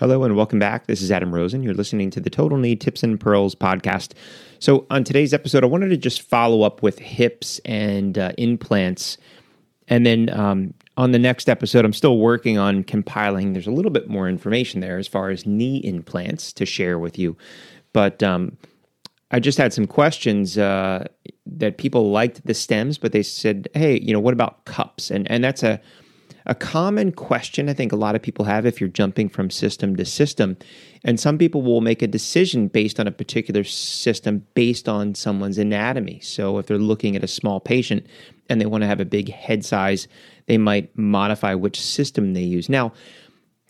Hello and welcome back. This is Adam Rosen. You're listening to the Total Knee Tips and Pearls podcast. So, on today's episode, I wanted to just follow up with hips and uh, implants. And then um, on the next episode, I'm still working on compiling. There's a little bit more information there as far as knee implants to share with you. But um, I just had some questions uh, that people liked the stems, but they said, hey, you know, what about cups? And, and that's a a common question I think a lot of people have if you're jumping from system to system. And some people will make a decision based on a particular system based on someone's anatomy. So if they're looking at a small patient and they want to have a big head size, they might modify which system they use. Now,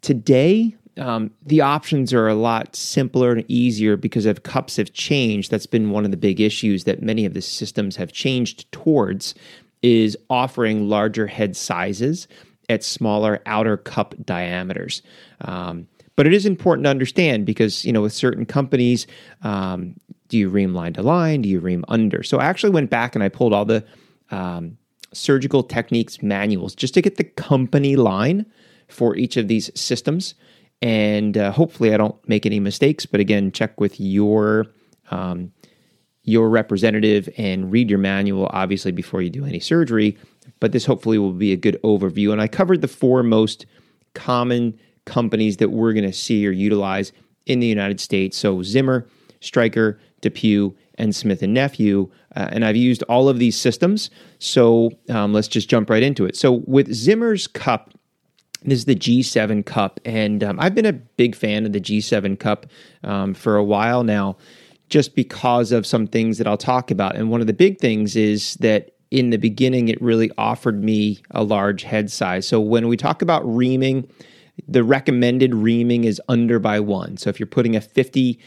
today, um, the options are a lot simpler and easier because of cups have changed. That's been one of the big issues that many of the systems have changed towards is offering larger head sizes at smaller outer cup diameters. Um, but it is important to understand because, you know, with certain companies, um, do you ream line to line? Do you ream under? So I actually went back and I pulled all the um, surgical techniques manuals just to get the company line for each of these systems. And uh, hopefully I don't make any mistakes. But again, check with your um, your representative and read your manual, obviously, before you do any surgery but this hopefully will be a good overview. And I covered the four most common companies that we're going to see or utilize in the United States. So Zimmer, Stryker, DePuy, and Smith and Nephew, uh, and I've used all of these systems. So um, let's just jump right into it. So with Zimmer's cup, this is the G7 cup, and um, I've been a big fan of the G7 cup um, for a while now, just because of some things that I'll talk about. And one of the big things is that in the beginning, it really offered me a large head size. So when we talk about reaming, the recommended reaming is under by one. So if you're putting a 50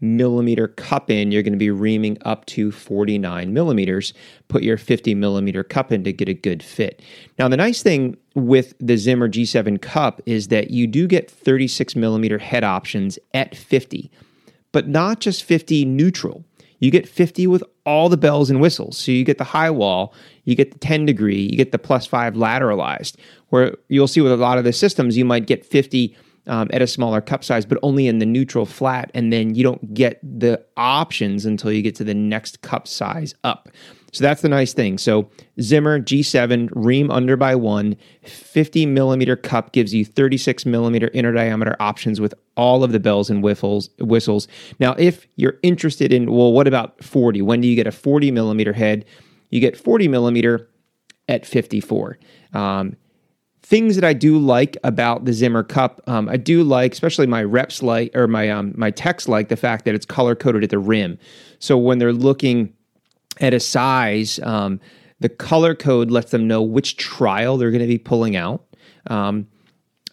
millimeter cup in, you're going to be reaming up to 49 millimeters. Put your 50 millimeter cup in to get a good fit. Now, the nice thing with the Zimmer G7 cup is that you do get 36 millimeter head options at 50, but not just 50 neutral. You get 50 with all the bells and whistles. So you get the high wall, you get the 10 degree, you get the plus five lateralized, where you'll see with a lot of the systems, you might get 50 um, at a smaller cup size, but only in the neutral flat. And then you don't get the options until you get to the next cup size up. So that's the nice thing. So Zimmer G7 ream under by one, 50 millimeter cup gives you 36 millimeter inner diameter options with all of the bells and whistles. Whistles. Now, if you're interested in, well, what about 40? When do you get a 40 millimeter head? You get 40 millimeter at 54. Um, things that I do like about the Zimmer Cup, um, I do like, especially my reps like or my um, my techs like the fact that it's color coded at the rim. So when they're looking at a size, um, the color code lets them know which trial they're going to be pulling out. Um,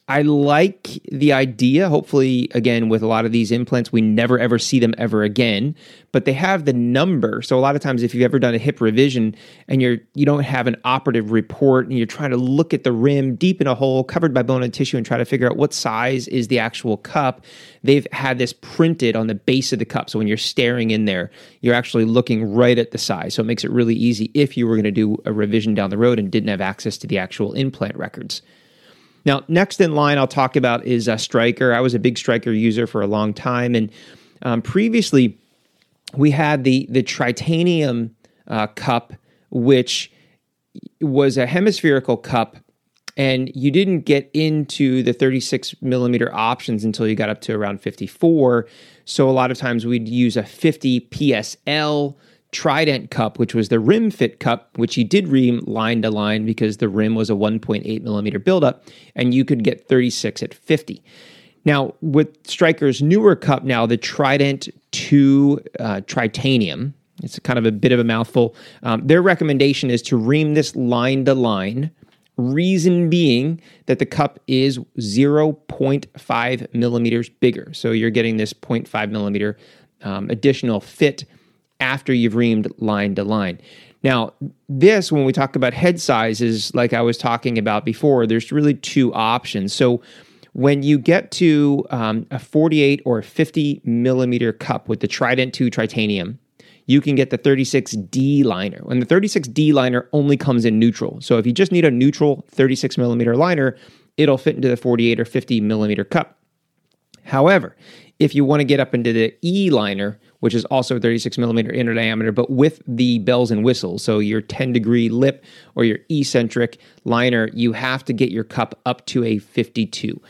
I like the idea. Hopefully, again, with a lot of these implants, we never ever see them ever again. But they have the number. So a lot of times, if you've ever done a hip revision and you're you don't have an operative report and you're trying to look at the rim deep in a hole covered by bone and tissue and try to figure out what size is the actual cup, they've had this printed on the base of the cup. So when you're staring in there, you're actually looking right at the size. So it makes it really easy if you were going to do a revision down the road and didn't have access to the actual implant records. Now, next in line, I'll talk about is a Stryker. I was a big Stryker user for a long time, and um, previously we had the the Tritanium uh, cup, which was a hemispherical cup, and you didn't get into the 36 millimeter options until you got up to around 54. So a lot of times we'd use a 50 PSL Trident Cup, which was the rim fit cup, which you did ream line to line because the rim was a 1.8 millimeter buildup, and you could get 36 at 50. Now, with Stryker's newer cup now, the Trident 2 uh, Tritanium, it's kind of a bit of a mouthful. Um, their recommendation is to ream this line to line. Reason being that the cup is 0.5 millimeters bigger. So you're getting this 0.5 millimeter um, additional fit after you've reamed line to line. Now, this, when we talk about head sizes, like I was talking about before, there's really two options. So, when you get to um, a 48 or 50 millimeter cup with the Trident 2 Tritanium, you can get the 36D liner. And the 36D liner only comes in neutral. So, if you just need a neutral 36 millimeter liner, it'll fit into the 48 or 50 millimeter cup. However, if you want to get up into the E liner, which is also 36 millimeter inner diameter, but with the bells and whistles, so your 10 degree lip or your eccentric liner, you have to get your cup up to a 52.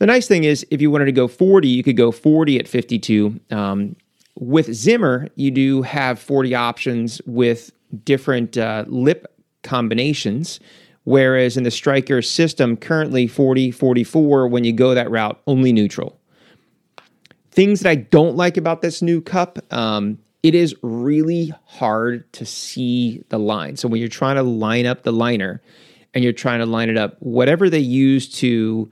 The nice thing is, if you wanted to go 40, you could go 40 at 52. Um, with Zimmer, you do have 40 options with different uh, lip combinations. Whereas in the Stryker system, currently 40, 44, when you go that route, only neutral. Things that I don't like about this new cup, um, it is really hard to see the line. So when you're trying to line up the liner and you're trying to line it up, whatever they use to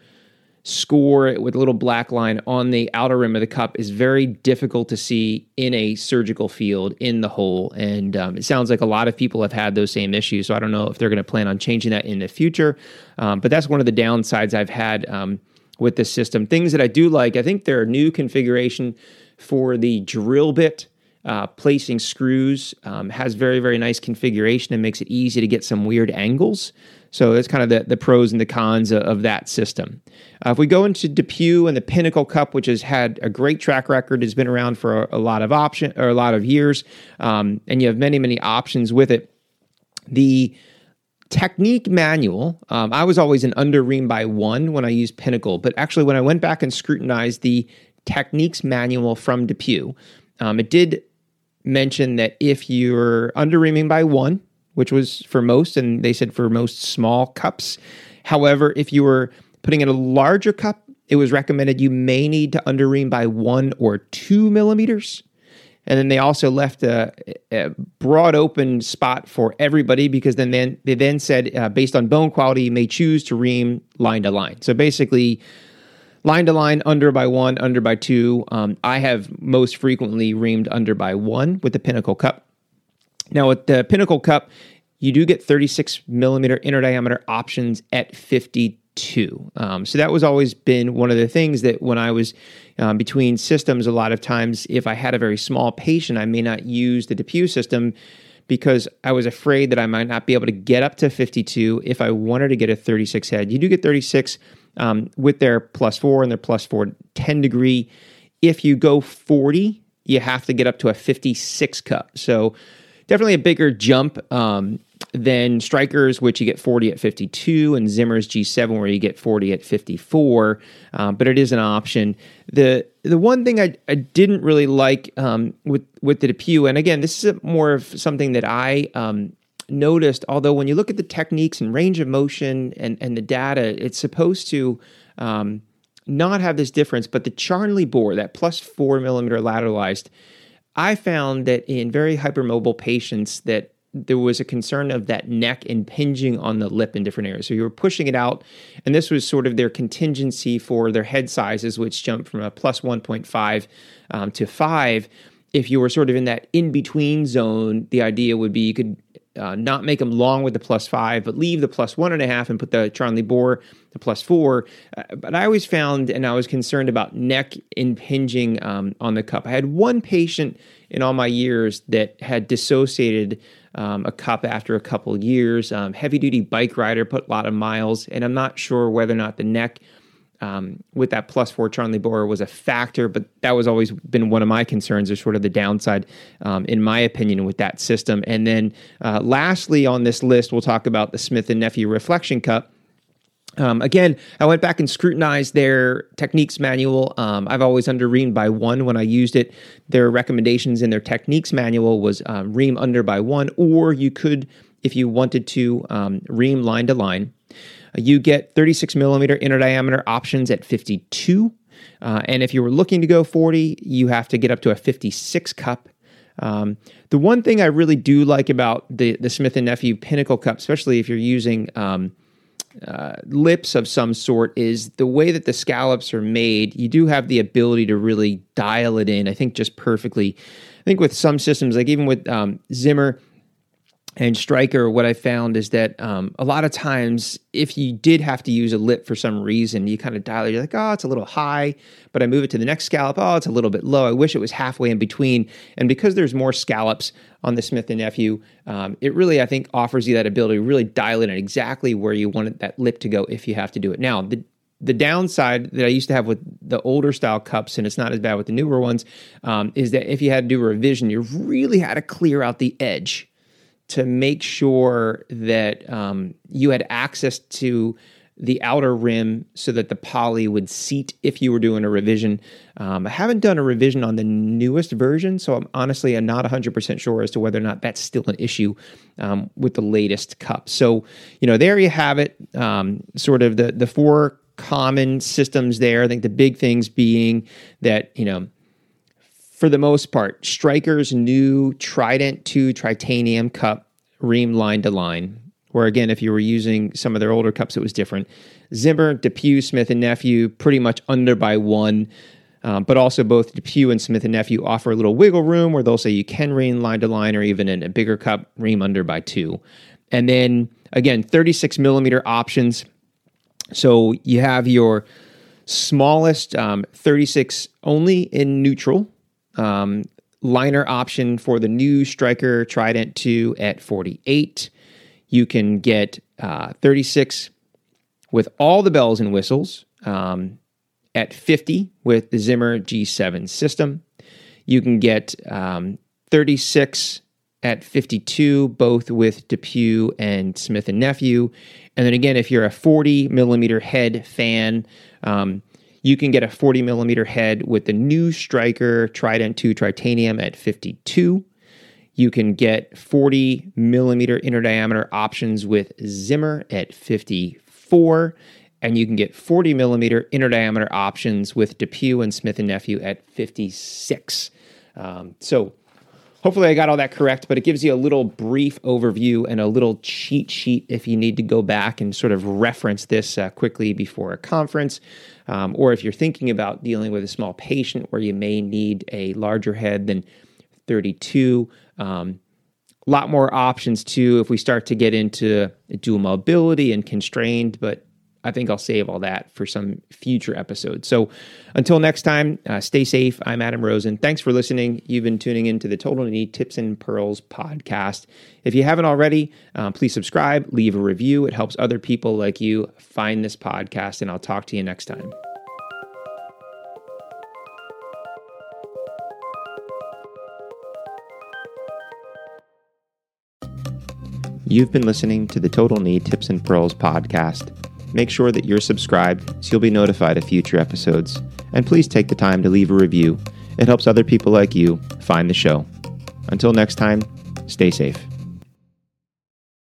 score it with a little black line on the outer rim of the cup is very difficult to see in a surgical field in the hole. And um, it sounds like a lot of people have had those same issues. So I don't know if they're going to plan on changing that in the future. Um, but that's one of the downsides I've had um, with this system. Things that I do like, I think there are new configuration for the drill bit. Uh, placing screws um, has very very nice configuration and makes it easy to get some weird angles so that's kind of the, the pros and the cons of, of that system. Uh, if we go into DePuy and the Pinnacle Cup, which has had a great track record, has been around for a, a lot of option or a lot of years, um, and you have many many options with it. The technique manual, um, I was always an under ream by one when I used Pinnacle, but actually when I went back and scrutinized the techniques manual from DePuy, um, it did mention that if you're under reaming by one, which was for most, and they said for most small cups. However, if you were putting in a larger cup, it was recommended you may need to underream by one or two millimeters. And then they also left a, a broad open spot for everybody because then, then they then said, uh, based on bone quality, you may choose to ream line to line. So basically, line to line, under by one, under by two. Um, I have most frequently reamed under by one with the Pinnacle Cup. Now, with the Pinnacle Cup, you do get 36 millimeter inner diameter options at 52. Um, so that was always been one of the things that when I was um, between systems, a lot of times, if I had a very small patient, I may not use the DePuy system because I was afraid that I might not be able to get up to 52 if I wanted to get a 36 head. You do get 36 um, with their plus four and their plus four 10 degree. If you go 40, you have to get up to a 56 cup. So definitely a bigger jump um, than Stryker's, which you get 40 at 52, and Zimmer's G7, where you get 40 at 54. Um, but it is an option. The the one thing I, I didn't really like um, with with the DePuy, and again, this is more of something that I um, noticed. Although when you look at the techniques and range of motion and and the data, it's supposed to um, not have this difference. But the Charnley bore, that plus four millimeter lateralized I found that in very hypermobile patients that there was a concern of that neck impinging on the lip in different areas. So you were pushing it out, and this was sort of their contingency for their head sizes, which jumped from a plus 1.5 um, to 5. If you were sort of in that in between zone, the idea would be you could uh, not make them long with the plus five, but leave the plus one and a half and put the Charnley bore the plus four. Uh, but I always found, and I was concerned about neck impinging um, on the cup. I had one patient in all my years that had dissociated um, a cup after a couple years. Um, heavy duty bike rider, put a lot of miles, and I'm not sure whether or not the neck um, with that plus four Charnley bore was a factor, but that was always been one of my concerns, or sort of the downside, um, in my opinion, with that system. And then, uh, lastly, on this list, we'll talk about the Smith and Nephew Reflection Cup. Um, again, I went back and scrutinized their techniques manual. Um, I've always under reamed by one when I used it. Their recommendations in their techniques manual was um, ream under by one, or you could, if you wanted to, um, ream line to line. You get 36 millimeter inner diameter options at 52. Uh, and if you were looking to go 40, you have to get up to a 56 cup. Um, the one thing I really do like about the, the Smith & Nephew Pinnacle Cup, especially if you're using um, uh, lips of some sort, is the way that the scallops are made. You do have the ability to really dial it in, I think, just perfectly. I think with some systems, like even with um, Zimmer, and Stryker, what I found is that um, a lot of times, if you did have to use a lip for some reason, you kind of dial it. You're like, oh, it's a little high, but I move it to the next scallop. Oh, it's a little bit low. I wish it was halfway in between. And because there's more scallops on the Smith and Nephew, um, it really, I think, offers you that ability to really dial it in exactly where you want that lip to go if you have to do it. Now, the the downside that I used to have with the older style cups, and it's not as bad with the newer ones, um, is that if you had to do a revision, you really had to clear out the edge to make sure that um, you had access to the outer rim so that the poly would seat if you were doing a revision. Um, I haven't done a revision on the newest version, so I'm honestly I'm not 100% sure as to whether or not that's still an issue um, with the latest cup. So, you know, there you have it. Um, sort of the the four common systems there. I think the big things being that, you know, for the most part, Stryker's new Trident 2 Tritanium cup ream line to line where again, if you were using some of their older cups, it was different. Zimmer, DePuy, Smith and Nephew, pretty much under by one. Um, but also both DePuy and Smith and Nephew offer a little wiggle room where they'll say you can ream line to line, or even in a bigger cup, ream under by two. And then again, 36 millimeter options. So you have your smallest um, 36 only in neutral. Um, liner option for the new Stryker Trident 2 at 48. You can get uh, 36 with all the bells and whistles um, at 50 with the Zimmer G7 system. You can get um, 36 at 52, both with DePuy and Smith and Nephew. And then again, if you're a 40 millimeter head fan, um, you can get a 40 millimeter head with the new Stryker Trident 2 Tritanium at 52. You can get 40 millimeter inner diameter options with Zimmer at 54, and you can get 40 millimeter inner diameter options with DePuy and Smith and Nephew at 56. Um, so hopefully I got all that correct, but it gives you a little brief overview and a little cheat sheet if you need to go back and sort of reference this uh, quickly before a conference. Um, or if you're thinking about dealing with a small patient where you may need a larger head than 32. Um, a lot more options too if we start to get into dual mobility and constrained, but I think I'll save all that for some future episodes. So until next time, uh, stay safe. I'm Adam Rosen. Thanks for listening. You've been tuning into the Total Knee Tips and Pearls podcast. If you haven't already, uh, please subscribe, leave a review. It helps other people like you find this podcast, and I'll talk to you next time. You've been listening to the Total Knee Tips and Pearls podcast. Make sure that you're subscribed so you'll be notified of future episodes. And please take the time to leave a review. It helps other people like you find the show. Until next time, stay safe.